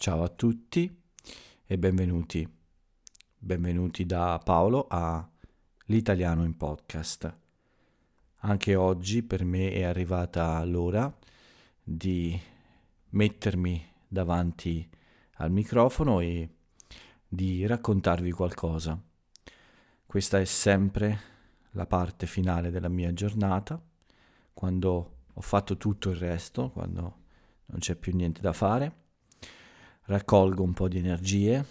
Ciao a tutti e benvenuti. Benvenuti da Paolo a L'italiano in podcast. Anche oggi per me è arrivata l'ora di mettermi davanti al microfono e di raccontarvi qualcosa. Questa è sempre la parte finale della mia giornata, quando ho fatto tutto il resto, quando non c'è più niente da fare raccolgo un po' di energie,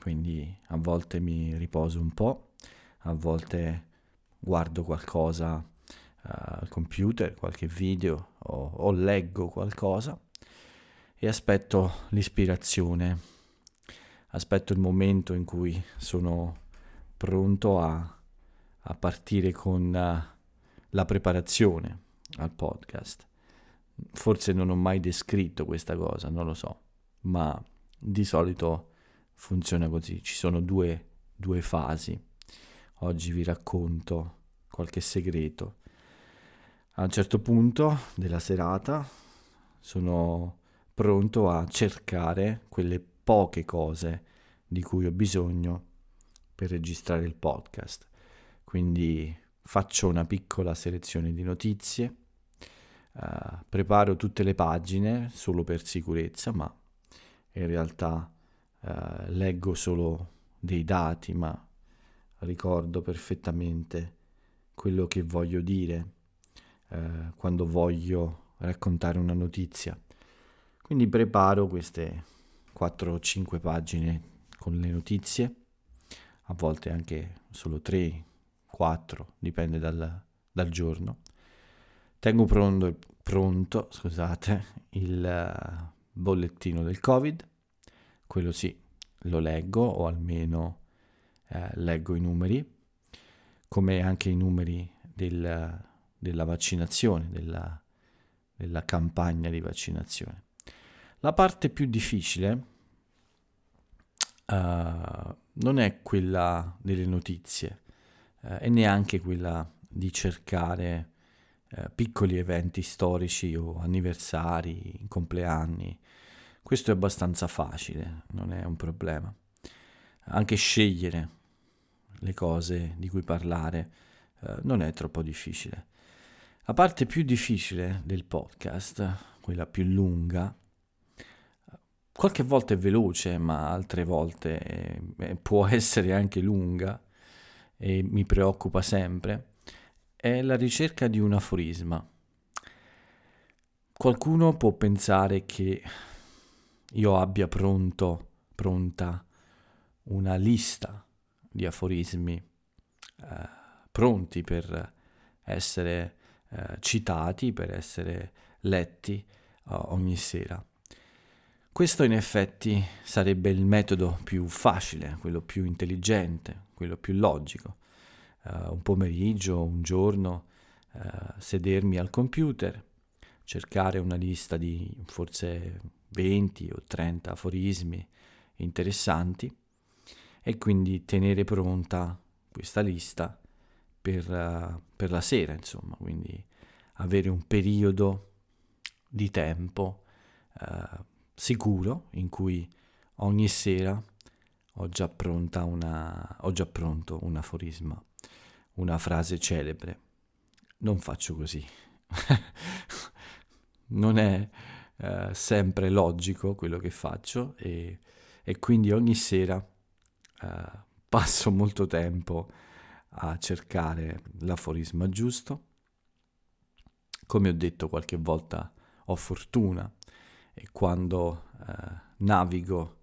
quindi a volte mi riposo un po', a volte guardo qualcosa uh, al computer, qualche video o, o leggo qualcosa e aspetto l'ispirazione, aspetto il momento in cui sono pronto a, a partire con uh, la preparazione al podcast. Forse non ho mai descritto questa cosa, non lo so, ma di solito funziona così, ci sono due, due fasi. Oggi vi racconto qualche segreto. A un certo punto della serata sono pronto a cercare quelle poche cose di cui ho bisogno per registrare il podcast. Quindi faccio una piccola selezione di notizie, uh, preparo tutte le pagine solo per sicurezza, ma in realtà eh, leggo solo dei dati, ma ricordo perfettamente quello che voglio dire eh, quando voglio raccontare una notizia. Quindi preparo queste 4 o 5 pagine con le notizie, a volte anche solo 3, 4, dipende dal, dal giorno. Tengo pronto, pronto scusate, il bollettino del Covid, quello sì, lo leggo o almeno eh, leggo i numeri, come anche i numeri del, della vaccinazione, della, della campagna di vaccinazione. La parte più difficile uh, non è quella delle notizie uh, e neanche quella di cercare uh, piccoli eventi storici o anniversari, compleanni, questo è abbastanza facile, non è un problema. Anche scegliere le cose di cui parlare eh, non è troppo difficile. La parte più difficile del podcast, quella più lunga, qualche volta è veloce, ma altre volte eh, può essere anche lunga e mi preoccupa sempre, è la ricerca di un aforisma. Qualcuno può pensare che io abbia pronto, pronta una lista di aforismi eh, pronti per essere eh, citati, per essere letti uh, ogni sera. Questo in effetti sarebbe il metodo più facile, quello più intelligente, quello più logico. Uh, un pomeriggio, un giorno, uh, sedermi al computer, cercare una lista di forse 20 o 30 aforismi interessanti e quindi tenere pronta questa lista per, uh, per la sera, insomma, quindi avere un periodo di tempo uh, sicuro in cui ogni sera ho già, pronta una, ho già pronto un aforisma, una frase celebre. Non faccio così. non è eh, sempre logico quello che faccio e, e quindi ogni sera eh, passo molto tempo a cercare l'aforisma giusto. Come ho detto qualche volta ho fortuna e quando eh, navigo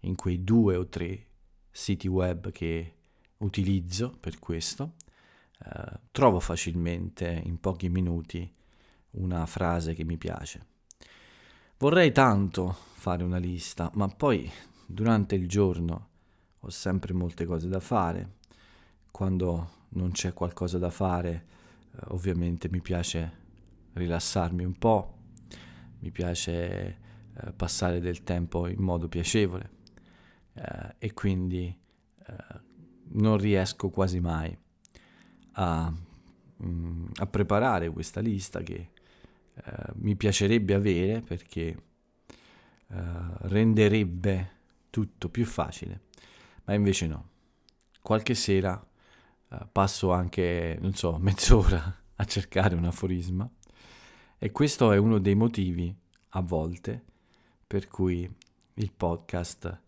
in quei due o tre siti web che utilizzo per questo, eh, trovo facilmente in pochi minuti una frase che mi piace. Vorrei tanto fare una lista, ma poi durante il giorno ho sempre molte cose da fare. Quando non c'è qualcosa da fare, eh, ovviamente mi piace rilassarmi un po', mi piace eh, passare del tempo in modo piacevole eh, e quindi eh, non riesco quasi mai a, mm, a preparare questa lista che eh, mi piacerebbe avere perché renderebbe tutto più facile, ma invece no. Qualche sera uh, passo anche, non so, mezz'ora a cercare un aforisma e questo è uno dei motivi, a volte, per cui il podcast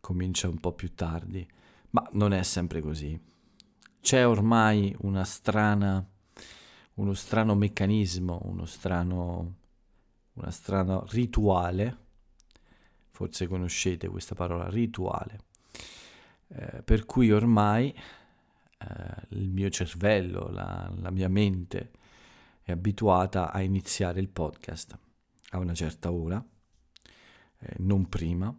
comincia un po' più tardi, ma non è sempre così. C'è ormai una strana, uno strano meccanismo, uno strano, una strana rituale, forse conoscete questa parola, rituale, eh, per cui ormai eh, il mio cervello, la, la mia mente è abituata a iniziare il podcast a una certa ora, eh, non prima,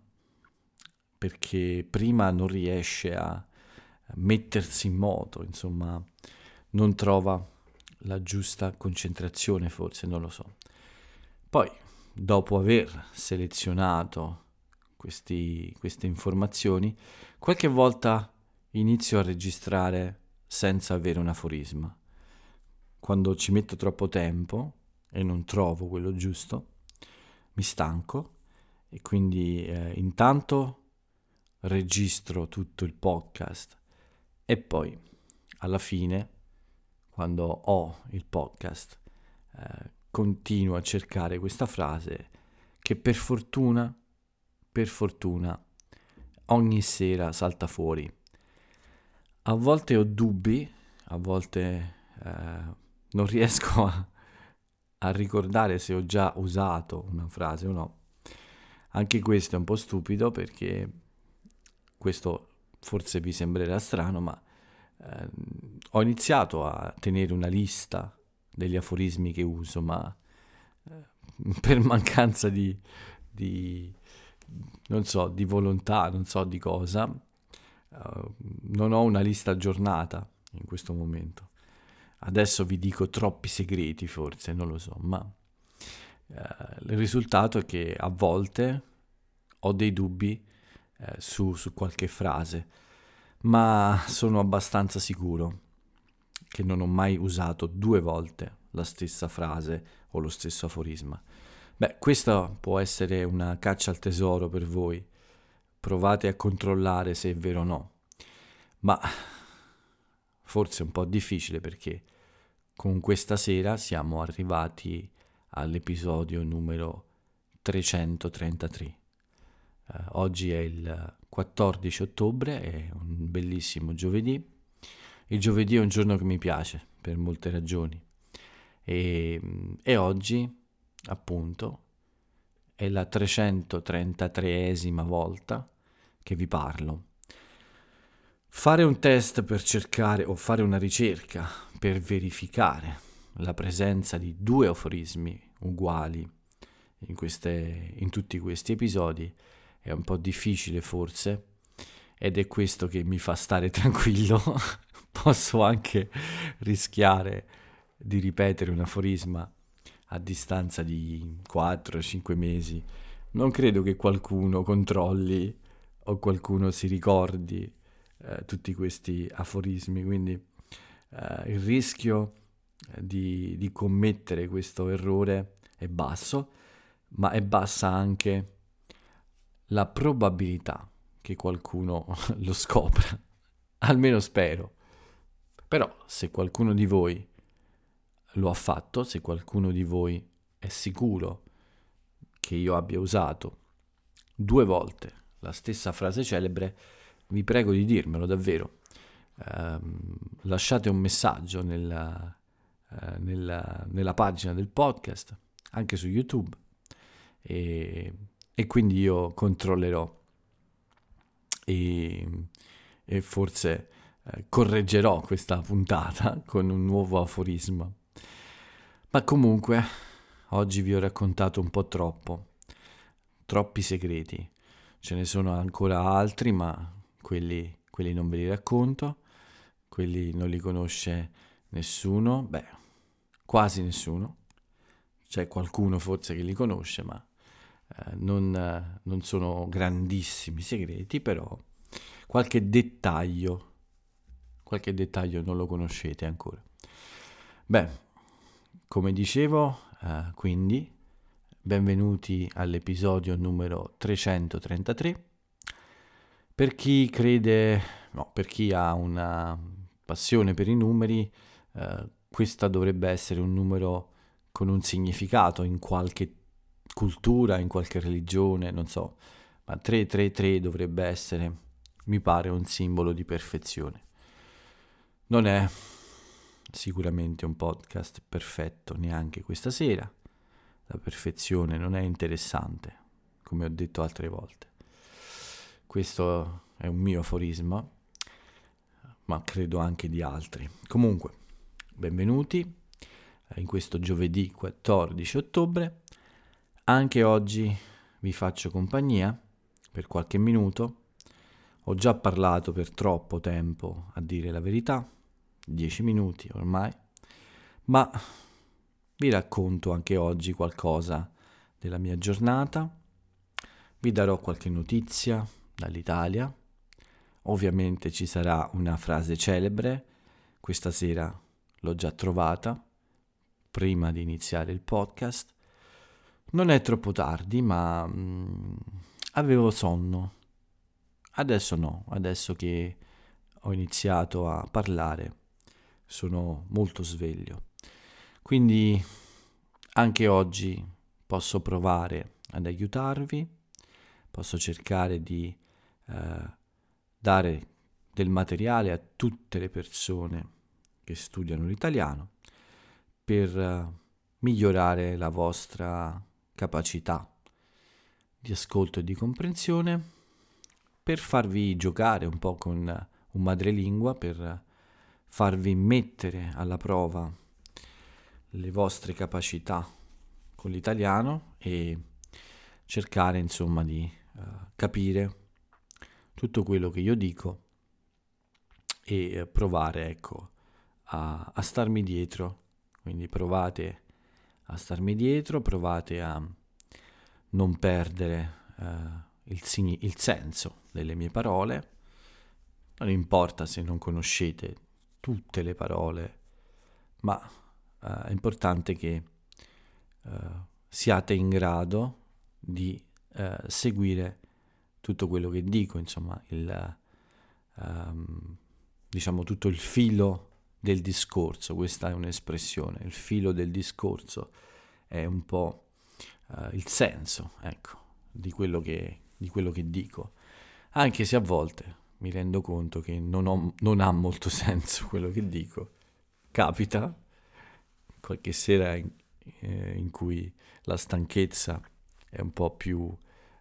perché prima non riesce a mettersi in moto, insomma, non trova la giusta concentrazione, forse, non lo so. Poi, dopo aver selezionato questi, queste informazioni, qualche volta inizio a registrare senza avere un aforisma. Quando ci metto troppo tempo e non trovo quello giusto, mi stanco e quindi eh, intanto registro tutto il podcast e poi alla fine, quando ho il podcast, eh, continuo a cercare questa frase che per fortuna, per fortuna, ogni sera salta fuori. A volte ho dubbi, a volte eh, non riesco a, a ricordare se ho già usato una frase o no. Anche questo è un po' stupido perché questo forse vi sembrerà strano, ma eh, ho iniziato a tenere una lista degli aforismi che uso, ma eh, per mancanza di, di, non so, di volontà, non so di cosa, uh, non ho una lista aggiornata in questo momento. Adesso vi dico troppi segreti forse, non lo so, ma uh, il risultato è che a volte ho dei dubbi eh, su, su qualche frase, ma sono abbastanza sicuro che non ho mai usato due volte la stessa frase o lo stesso aforisma. Beh, questa può essere una caccia al tesoro per voi. Provate a controllare se è vero o no. Ma forse è un po' difficile perché con questa sera siamo arrivati all'episodio numero 333. Uh, oggi è il 14 ottobre, è un bellissimo giovedì. Il giovedì è un giorno che mi piace per molte ragioni e, e oggi, appunto, è la 333esima volta che vi parlo. Fare un test per cercare o fare una ricerca per verificare la presenza di due aforismi uguali in, queste, in tutti questi episodi è un po' difficile forse ed è questo che mi fa stare tranquillo. Posso anche rischiare di ripetere un aforisma a distanza di 4-5 mesi. Non credo che qualcuno controlli o qualcuno si ricordi eh, tutti questi aforismi, quindi eh, il rischio di, di commettere questo errore è basso, ma è bassa anche la probabilità che qualcuno lo scopra, almeno spero. Però se qualcuno di voi lo ha fatto, se qualcuno di voi è sicuro che io abbia usato due volte la stessa frase celebre, vi prego di dirmelo davvero. Eh, lasciate un messaggio nella, eh, nella, nella, pagina del podcast, anche su YouTube, e e quindi io controllerò e, e forse eh, correggerò questa puntata con un nuovo aforisma. Ma comunque oggi vi ho raccontato un po' troppo, troppi segreti. Ce ne sono ancora altri, ma quelli, quelli non ve li racconto, quelli non li conosce nessuno, beh, quasi nessuno. C'è qualcuno forse che li conosce, ma eh, non, non sono grandissimi segreti, però qualche dettaglio, qualche dettaglio non lo conoscete ancora. Beh, come dicevo, eh, quindi benvenuti all'episodio numero 333. Per chi crede, no, per chi ha una passione per i numeri, eh, questo dovrebbe essere un numero con un significato in qualche cultura, in qualche religione, non so, ma 333 dovrebbe essere, mi pare, un simbolo di perfezione. Non è sicuramente un podcast perfetto neanche questa sera, la perfezione non è interessante, come ho detto altre volte. Questo è un mio aforisma, ma credo anche di altri. Comunque, benvenuti in questo giovedì 14 ottobre. Anche oggi vi faccio compagnia per qualche minuto. Ho già parlato per troppo tempo, a dire la verità, 10 minuti ormai, ma vi racconto anche oggi qualcosa della mia giornata, vi darò qualche notizia dall'Italia, ovviamente ci sarà una frase celebre, questa sera l'ho già trovata, prima di iniziare il podcast. Non è troppo tardi, ma mh, mm, avevo sonno. Adesso no, adesso che ho iniziato a parlare sono molto sveglio. Quindi anche oggi posso provare ad aiutarvi, posso cercare di eh, dare del materiale a tutte le persone che studiano l'italiano per eh, migliorare la vostra capacità di ascolto e di comprensione, per farvi giocare un po' con un madrelingua, per farvi mettere alla prova le vostre capacità con l'italiano e cercare insomma di uh, capire tutto quello che io dico e provare ecco a, a starmi dietro. Quindi provate a starmi dietro provate a non perdere uh, il, sign- il senso delle mie parole. Non importa se non conoscete tutte le parole ma uh, è importante che uh, siate in grado di uh, seguire tutto quello che dico, insomma, il, um, diciamo tutto il filo del discorso, questa è un'espressione, il filo del discorso è un po' il senso, ecco, di quello, che, di quello che dico, anche se a volte mi rendo conto che non, ho, non ha molto senso quello che dico, capita, qualche sera in, eh, in cui la stanchezza è un po' più,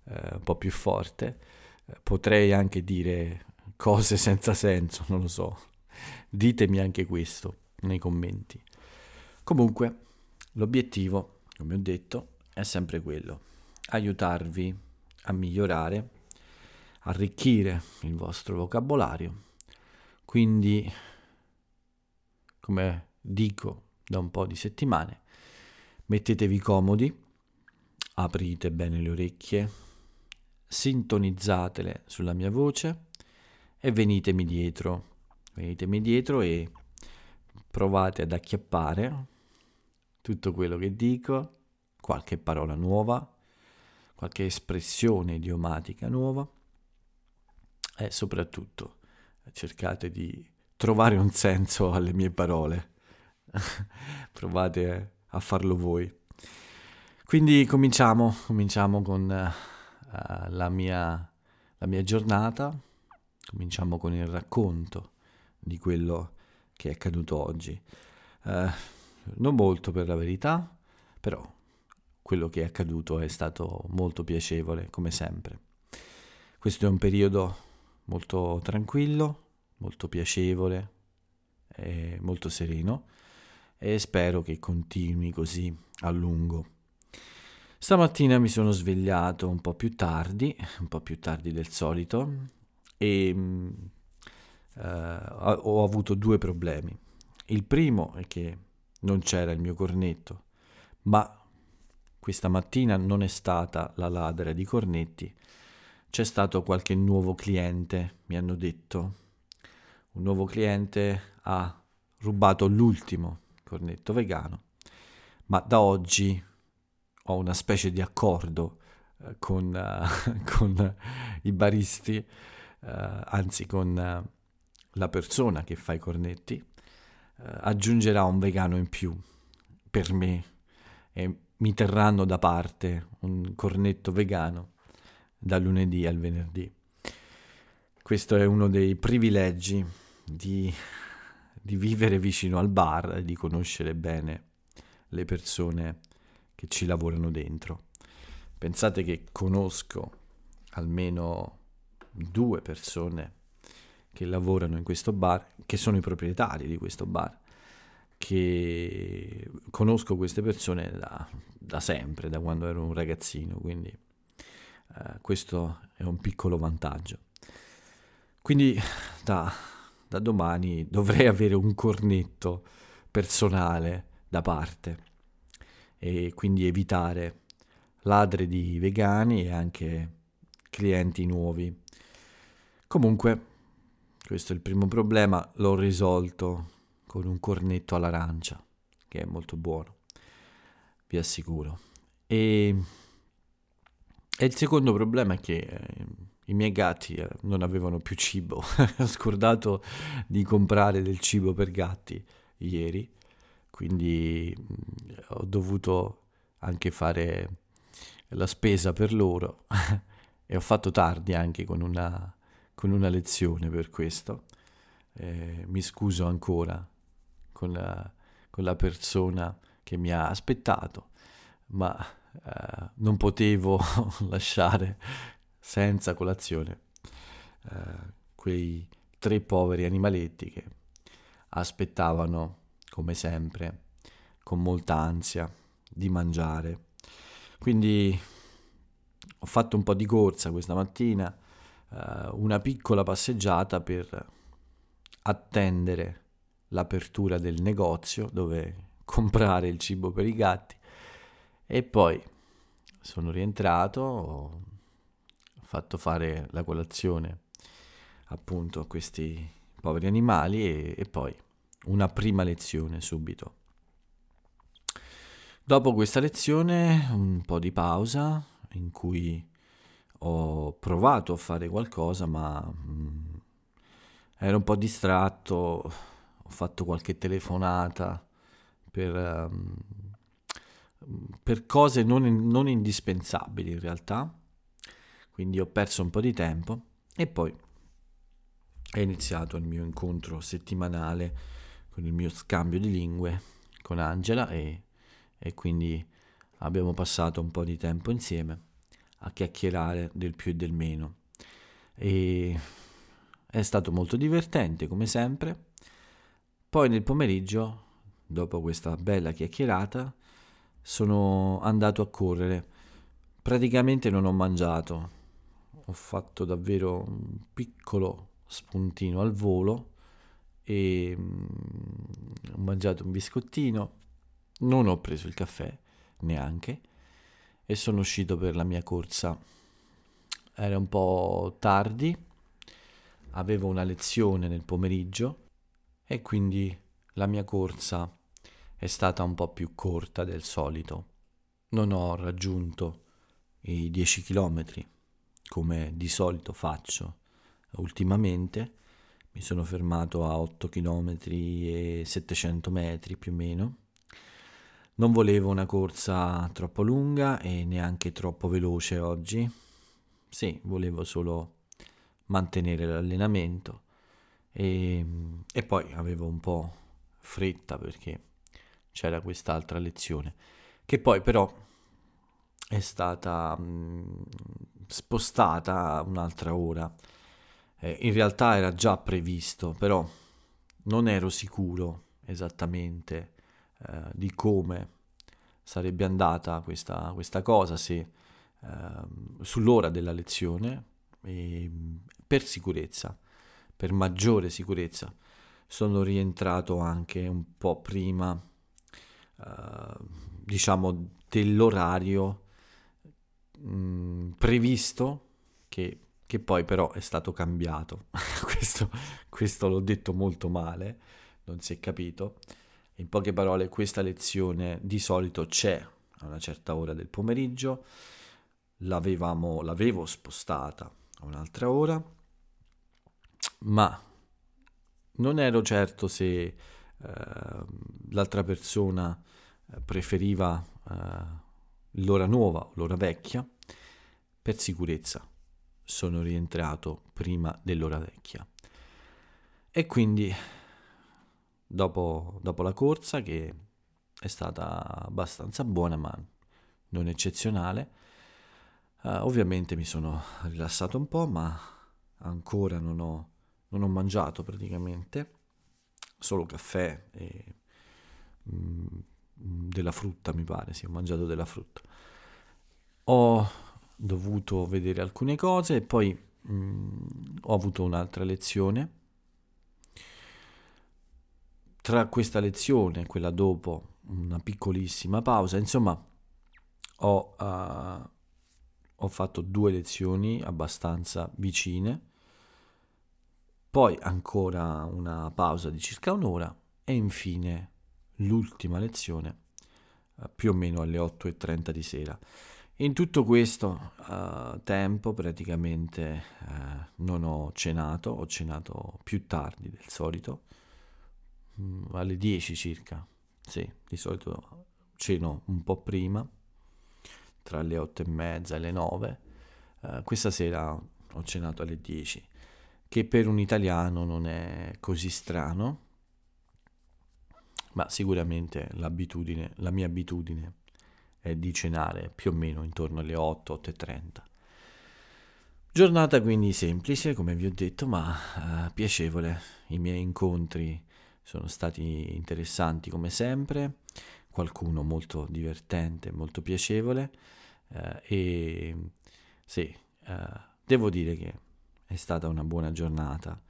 eh, un po più forte, eh, potrei anche dire cose senza senso, non lo so. Ditemi anche questo nei commenti. Comunque, l'obiettivo, come ho detto, è sempre quello, aiutarvi a migliorare, arricchire il vostro vocabolario. Quindi, come dico da un po' di settimane. Mettetevi comodi, aprite bene le orecchie, sintonizzatele sulla mia voce e venitemi dietro. Venitemi dietro e provate ad acchiappare tutto quello che dico, qualche parola nuova, qualche espressione idiomatica nuova. E soprattutto cercate di trovare un senso alle mie parole. Provate a farlo voi. Quindi cominciamo, cominciamo con uh, la, mia, la mia giornata, cominciamo con il racconto di quello che è accaduto oggi. Uh, non molto per la verità, però quello che è accaduto è stato molto piacevole, come sempre. Questo è un periodo molto tranquillo, molto piacevole, molto sereno e spero che continui così a lungo. Stamattina mi sono svegliato un po' più tardi, un po' più tardi del solito e uh, ho avuto due problemi. Il primo è che non c'era il mio cornetto, ma questa mattina non è stata la ladra di cornetti, c'è stato qualche nuovo cliente, mi hanno detto. Un nuovo cliente ha rubato l'ultimo cornetto vegano, ma da oggi ho una specie di accordo eh, con, uh, con i baristi, uh, anzi con uh, la persona che fa i cornetti, aggiungerà un vegano in più per me e mi terranno da parte un cornetto vegano da lunedì al venerdì. Questo è uno dei privilegi di, di vivere vicino al bar e di conoscere bene le persone che ci lavorano dentro. Pensate che conosco almeno due persone che lavorano in questo bar, che sono i proprietari di questo bar, che conosco queste persone da, da sempre, da quando ero un ragazzino, quindi eh, questo è un piccolo vantaggio. Quindi da, da domani dovrei avere un cornetto personale da parte e quindi evitare ladri di vegani e anche clienti nuovi. Comunque, questo è il primo problema, l'ho risolto con un cornetto all'arancia, che è molto buono, vi assicuro. E, e il secondo problema è che eh, i miei gatti eh, non avevano più cibo, ho scordato di comprare del cibo per gatti ieri quindi ho dovuto anche fare la spesa per loro e ho fatto tardi anche con una, con una lezione per questo. Eh, mi scuso ancora con la, con la, persona che mi ha aspettato, ma eh, non potevo lasciare senza colazione eh, quei tre poveri animaletti che aspettavano come sempre, con molta ansia di mangiare. Quindi ho fatto un po' di corsa questa mattina, una piccola passeggiata per attendere l'apertura del negozio dove comprare il cibo per i gatti e poi sono rientrato, ho fatto fare la colazione appunto a questi poveri animali e, e poi una prima lezione subito. Dopo questa lezione un po' di pausa in cui ho provato a fare qualcosa ma mm, ero un po' distratto, ho fatto qualche telefonata per, um, per cose non, non indispensabili in realtà, quindi ho perso un po' di tempo e poi è iniziato il mio incontro settimanale con il mio scambio di lingue con Angela e, e quindi abbiamo passato un po' di tempo insieme a chiacchierare del più e del meno. E è stato molto divertente come sempre. Poi nel pomeriggio, dopo questa bella chiacchierata, sono andato a correre. Praticamente non ho mangiato, ho fatto davvero un piccolo spuntino al volo e mm, ho mangiato un biscottino, non ho preso il caffè neanche e sono uscito per la mia corsa. Era un po' tardi, avevo una lezione nel pomeriggio e quindi la mia corsa è stata un po' più corta del solito. Non ho raggiunto i 10 km come di solito faccio ultimamente mi sono fermato a 8 km e 700 metri più o meno. Non volevo una corsa troppo lunga e neanche troppo veloce oggi. Sì, volevo solo mantenere l'allenamento e, e poi avevo un po' fretta perché c'era quest'altra lezione che poi però è stata mh, spostata un'altra ora eh, in realtà era già previsto, però non ero sicuro esattamente eh, di come sarebbe andata questa, questa cosa, se eh, sull'ora della lezione, e per sicurezza, per maggiore sicurezza, sono rientrato anche un po' prima, eh, diciamo, dell'orario mh, mm, previsto che che poi però è stato cambiato. questo, questo l'ho detto molto male, non si è capito. In poche parole, questa lezione di solito c'è a una certa ora del pomeriggio, l'avevo spostata a un'altra ora, ma non ero certo se eh, l'altra persona eh, preferiva eh, l'ora nuova o l'ora vecchia. Per sicurezza sono rientrato prima dell'ora vecchia. E quindi dopo, dopo la corsa, che è stata abbastanza buona ma non eccezionale, Uh, ovviamente mi sono rilassato un po', ma ancora non ho, non ho mangiato praticamente, solo caffè e mm, della frutta mi pare, sì, ho mangiato della frutta. Ho dovuto vedere alcune cose e poi mm, ho avuto un'altra lezione. Tra questa lezione e quella dopo, una piccolissima pausa, insomma, ho... Uh, ho fatto due lezioni abbastanza vicine, poi ancora una pausa di circa un'ora e infine l'ultima lezione eh, più o meno alle 8.30 di sera. In tutto questo uh, tempo praticamente uh, non ho cenato, ho cenato più tardi del solito, alle 10 circa, sì, di solito ceno un po' prima tra le otto e mezza e le nove. Uh, questa sera ho cenato alle 10, che per un italiano non è così strano, ma sicuramente l'abitudine, la mia abitudine è di cenare più o meno intorno alle 8, 8 e 30. Giornata quindi semplice, come vi ho detto, ma uh, piacevole. I miei incontri sono stati interessanti come sempre qualcuno molto divertente, molto piacevole eh, e sì, eh, devo dire che è stata una buona giornata.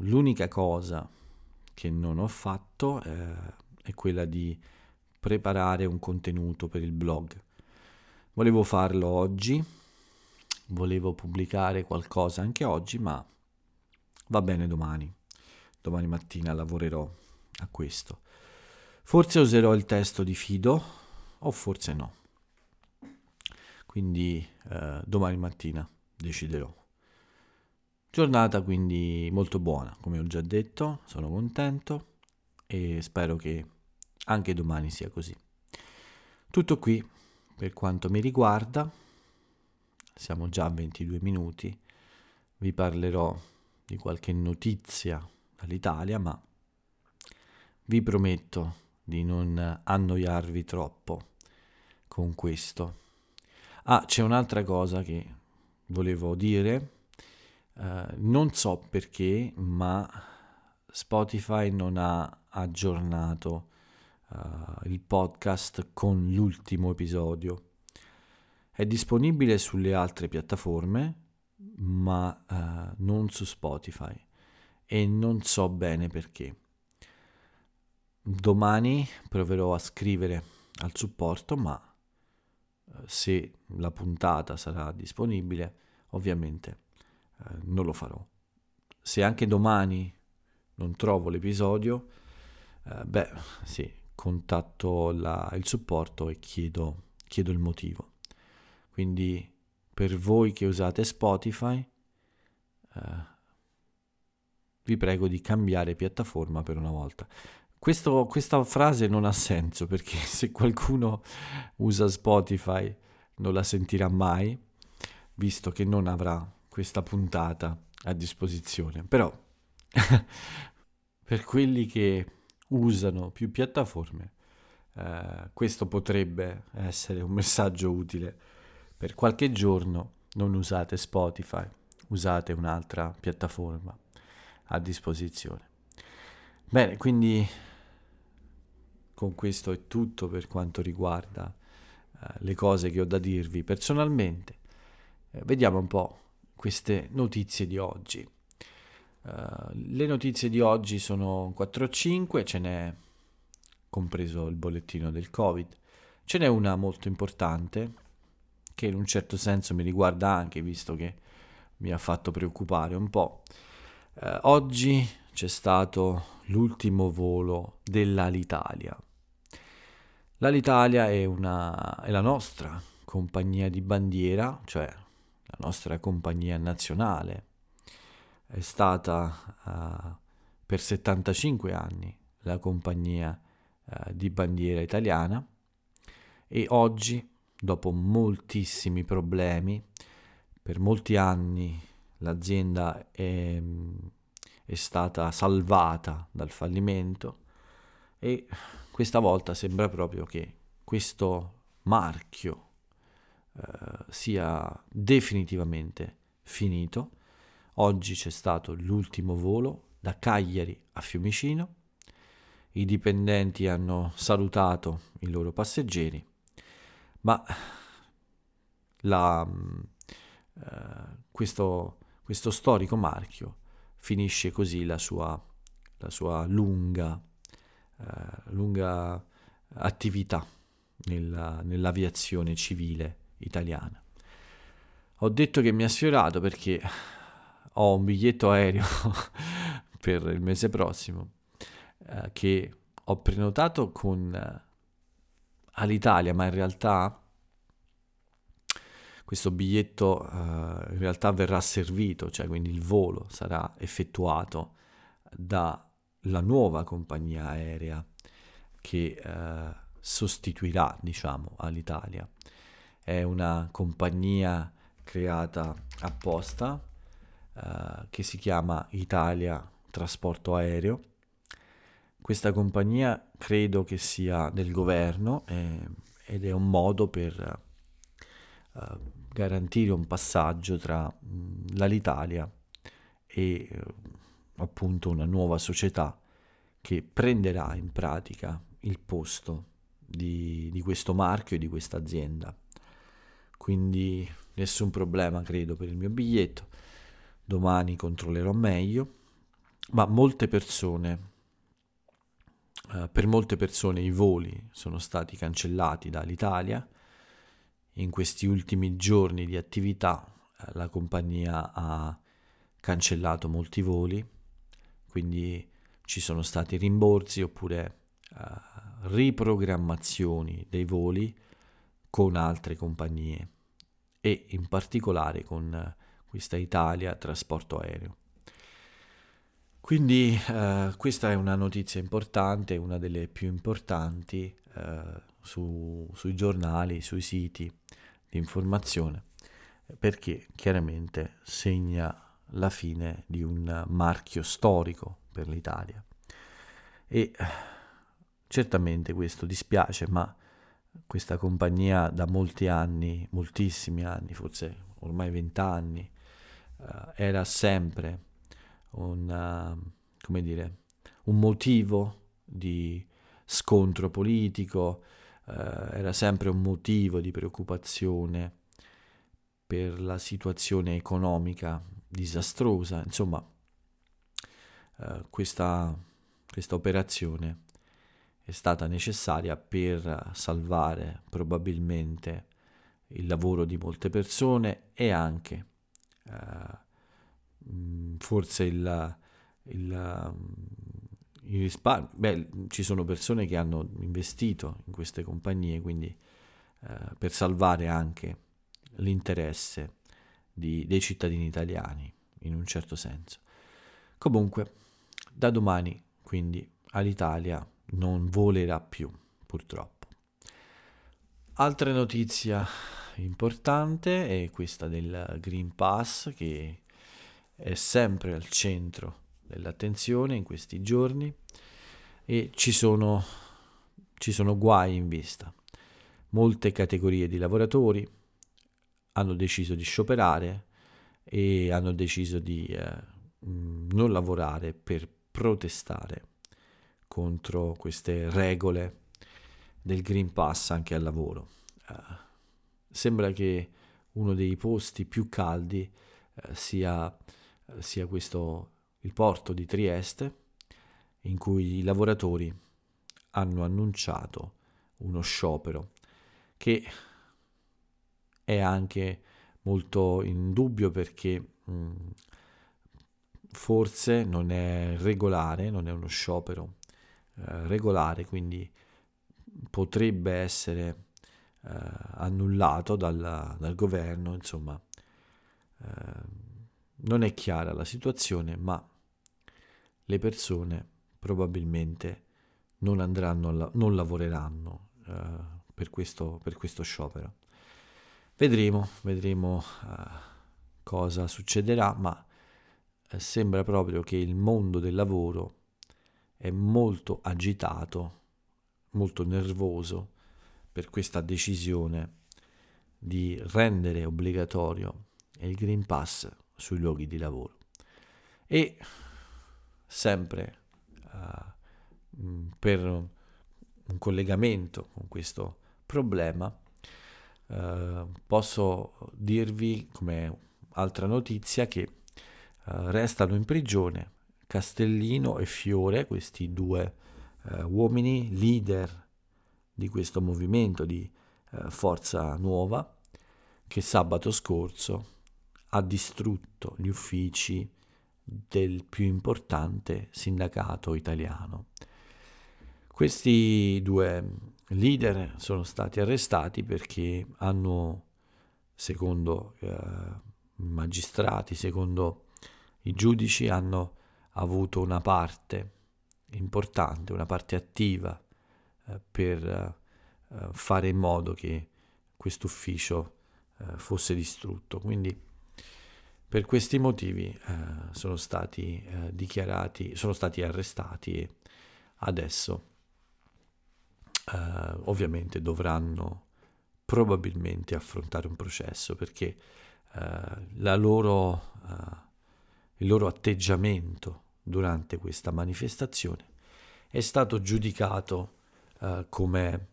L'unica cosa che non ho fatto eh, è quella di preparare un contenuto per il blog. Volevo farlo oggi, volevo pubblicare qualcosa anche oggi, ma va bene domani. Domani mattina lavorerò a questo. Forse userò il testo di Fido o forse no. Quindi eh, domani mattina deciderò. Giornata quindi molto buona, come ho già detto, sono contento e spero che anche domani sia così. Tutto qui per quanto mi riguarda, siamo già a 22 minuti, vi parlerò di qualche notizia dall'Italia, ma vi prometto di non annoiarvi troppo con questo. Ah, c'è un'altra cosa che volevo dire, uh, non so perché, ma Spotify non ha aggiornato uh, il podcast con l'ultimo episodio. È disponibile sulle altre piattaforme, ma uh, non su Spotify e non so bene perché. Domani proverò a scrivere al supporto, ma eh, se la puntata sarà disponibile, ovviamente eh, non lo farò. Se anche domani non trovo l'episodio, eh, beh, sì, contatto la, il supporto e chiedo, chiedo il motivo. Quindi per voi che usate Spotify, eh, vi prego di cambiare piattaforma per una volta. Questo, questa frase non ha senso perché se qualcuno usa Spotify non la sentirà mai, visto che non avrà questa puntata a disposizione. Però per quelli che usano più piattaforme, eh, questo potrebbe essere un messaggio utile. Per qualche giorno non usate Spotify, usate un'altra piattaforma a disposizione. Bene, quindi con questo è tutto per quanto riguarda uh, le cose che ho da dirvi personalmente. Eh, vediamo un po' queste notizie di oggi. Uh, le notizie di oggi sono 4 o 5, ce n'è compreso il bollettino del Covid. Ce n'è una molto importante che in un certo senso mi riguarda anche visto che mi ha fatto preoccupare un po'. Uh, oggi c'è stato l'ultimo volo dell'Alitalia. L'Alitalia è, una, è la nostra compagnia di bandiera, cioè la nostra compagnia nazionale. È stata uh, per 75 anni la compagnia uh, di bandiera italiana e oggi, dopo moltissimi problemi, per molti anni l'azienda è, è stata salvata dal fallimento e questa volta sembra proprio che questo marchio eh, sia definitivamente finito. Oggi c'è stato l'ultimo volo da Cagliari a Fiumicino. I dipendenti hanno salutato i loro passeggeri, ma la, eh, questo, questo, storico marchio finisce così la sua, la sua lunga eh, lunga attività nella, nell'aviazione civile italiana. Ho detto che mi ha sfiorato perché ho un biglietto aereo per il mese prossimo eh, che ho prenotato con eh, Alitalia, ma in realtà questo biglietto eh, in realtà verrà servito, cioè quindi il volo sarà effettuato da la nuova compagnia aerea che eh, sostituirà, diciamo, all'Italia. È una compagnia creata apposta eh, che si chiama Italia Trasporto Aereo. Questa compagnia credo che sia del governo eh, ed è un modo per eh, garantire un passaggio tra mh, l'Alitalia e eh, appunto una nuova società che prenderà in pratica il posto di, di questo marchio e di questa azienda. Quindi nessun problema credo per il mio biglietto, domani controllerò meglio, ma molte persone, eh, per molte persone i voli sono stati cancellati dall'Italia, in questi ultimi giorni di attività eh, la compagnia ha cancellato molti voli, quindi ci sono stati rimborsi oppure uh, riprogrammazioni dei voli con altre compagnie e in particolare con uh, questa Italia Trasporto Aereo. Quindi uh, questa è una notizia importante, una delle più importanti su, sui giornali, sui siti di informazione, perché chiaramente segna la fine di un marchio storico per l'Italia. E certamente questo dispiace, ma questa compagnia da molti anni, moltissimi anni, forse ormai vent'anni, uh, era sempre un, come dire, un motivo di scontro politico, uh, era sempre un motivo di preoccupazione per la situazione economica disastrosa, insomma, eh, questa, questa operazione è stata necessaria per salvare probabilmente il lavoro di molte persone e anche eh, forse il, il, il risparmio. Beh, ci sono persone che hanno investito in queste compagnie, quindi eh, per salvare anche l'interesse di, dei cittadini italiani, in un certo senso. Comunque, da domani, quindi, all'Italia non volerà più, purtroppo. Altra notizia importante è questa del Green Pass che è sempre al centro dell'attenzione in questi giorni e ci sono, ci sono guai in vista. Molte categorie di lavoratori hanno deciso di scioperare e hanno deciso di eh, non lavorare per protestare contro queste regole del Green Pass anche al lavoro. Uh, sembra che uno dei posti più caldi uh, sia, sia questo, il porto di Trieste, in cui i lavoratori hanno annunciato uno sciopero che è anche molto in dubbio perché mh, forse non è regolare, non è uno sciopero eh, regolare, quindi potrebbe essere eh, annullato dal, dal, governo, insomma, eh, non è chiara la situazione, ma le persone probabilmente non andranno, non lavoreranno eh, per, questo, per questo sciopero. Vedremo, vedremo uh, cosa succederà, ma eh, sembra proprio che il mondo del lavoro è molto agitato, molto nervoso per questa decisione di rendere obbligatorio il Green Pass sui luoghi di lavoro. E sempre uh, per un collegamento con questo problema, uh, posso dirvi come altra notizia che uh, restano in prigione Castellino e Fiore, questi due uomini leader di questo movimento di Forza Nuova, che sabato scorso ha distrutto gli uffici del più importante sindacato italiano. Questi due leader sono stati arrestati perché hanno, secondo eh, i magistrati, secondo i giudici, hanno avuto una parte importante, una parte attiva eh, per eh, fare in modo che questo ufficio eh, fosse distrutto. Quindi per questi motivi eh, sono stati eh, dichiarati, sono stati arrestati e adesso eh, ovviamente dovranno probabilmente affrontare un processo perché eh, loro, eh, il loro atteggiamento durante questa manifestazione è stato giudicato eh, come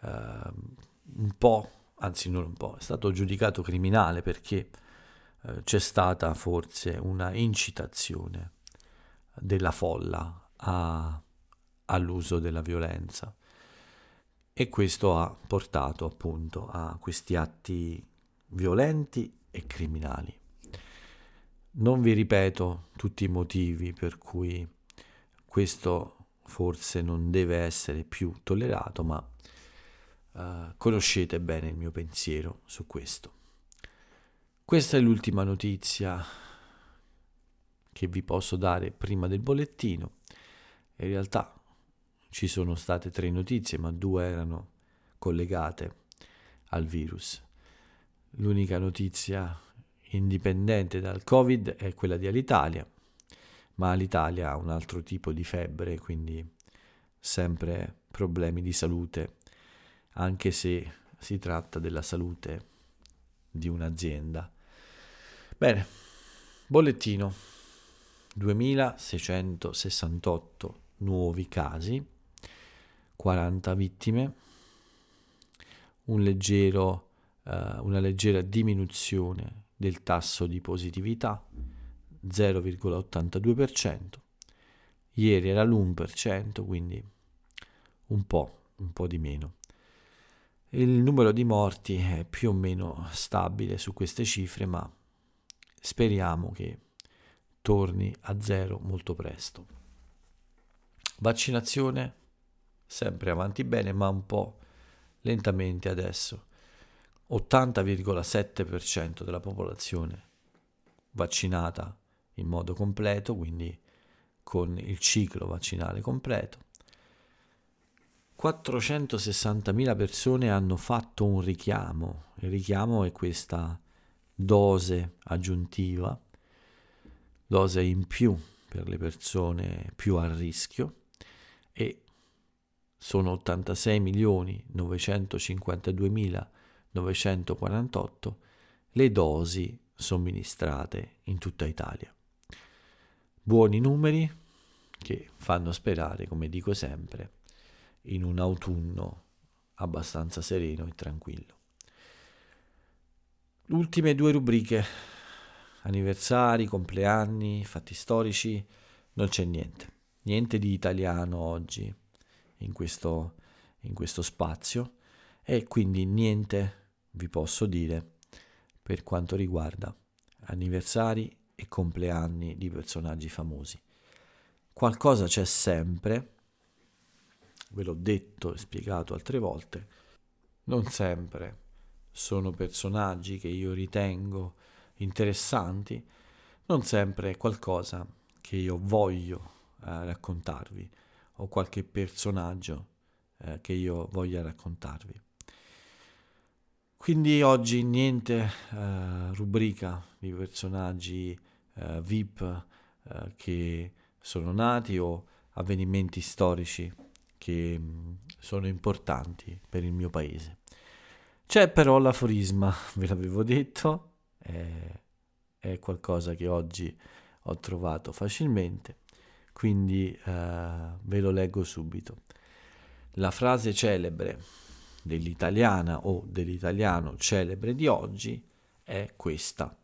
un po', anzi non un po', è stato giudicato criminale perché eh, c'è stata forse una incitazione della folla a, all'uso della violenza e questo ha portato appunto a questi atti violenti e criminali. Non vi ripeto tutti i motivi per cui questo forse non deve essere più tollerato, ma uh, conoscete bene il mio pensiero su questo. Questa è l'ultima notizia che vi posso dare prima del bollettino. In realtà ci sono state tre notizie, ma due erano collegate al virus. L'unica notizia indipendente dal Covid è quella di Alitalia, ma l'Italia ha un altro tipo di febbre, quindi sempre problemi di salute, anche se si tratta della salute di un'azienda. Bene, bollettino. 2668 nuovi casi, 40 vittime, un leggero, uh, una leggera diminuzione del tasso di positività, 0,82%. Ieri era l'1%, quindi un po', un po' di meno. Il numero di morti è più o meno stabile su queste cifre, ma speriamo che torni a zero molto presto. Vaccinazione sempre avanti bene, ma un po' lentamente adesso. 80,7% della popolazione vaccinata in modo completo, quindi con il ciclo vaccinale completo. 460.000 persone hanno fatto un richiamo. Il richiamo è questa dose aggiuntiva, dose in più per le persone più a rischio e sono 86 milioni 952 948 le dosi somministrate in tutta Italia. Buoni numeri che fanno sperare, come dico sempre, in un autunno abbastanza sereno e tranquillo. Ultime due rubriche, anniversari, compleanni, fatti storici, non c'è niente, niente di italiano oggi in questo, in questo spazio. E quindi niente vi posso dire per quanto riguarda anniversari e compleanni di personaggi famosi. Qualcosa c'è sempre, ve l'ho detto e spiegato altre volte, non sempre sono personaggi che io ritengo interessanti, non sempre è qualcosa che io voglio eh, raccontarvi o qualche personaggio eh, che io voglia raccontarvi. Quindi oggi niente eh, rubrica di personaggi eh, VIP eh, che sono nati o avvenimenti storici che mh, mm, sono importanti per il mio paese. C'è però l'aforisma, ve l'avevo detto, è, è qualcosa che oggi ho trovato facilmente, quindi eh, ve lo leggo subito. La frase celebre dell'italiana o dell'italiano celebre di oggi è questa.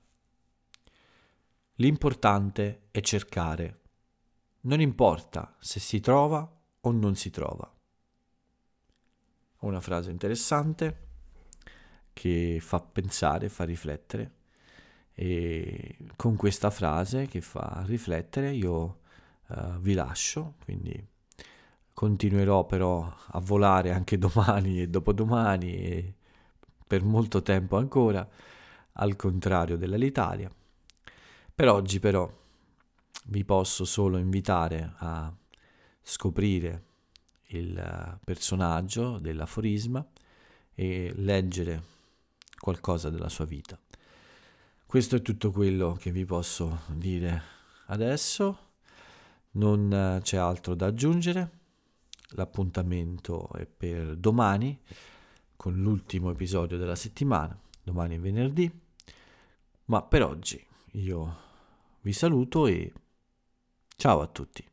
L'importante è cercare. Non importa se si trova o non si trova. Una frase interessante che fa pensare, fa riflettere e con questa frase che fa riflettere io uh, vi lascio, quindi continuerò però a volare anche domani e dopodomani e per molto tempo ancora, al contrario dell'Italia. Per oggi però vi posso solo invitare a scoprire il personaggio dell'aforisma e leggere qualcosa della sua vita. Questo è tutto quello che vi posso dire adesso, non c'è altro da aggiungere, l'appuntamento è per domani con l'ultimo episodio della settimana, domani è venerdì, ma per oggi io vi saluto e ciao a tutti.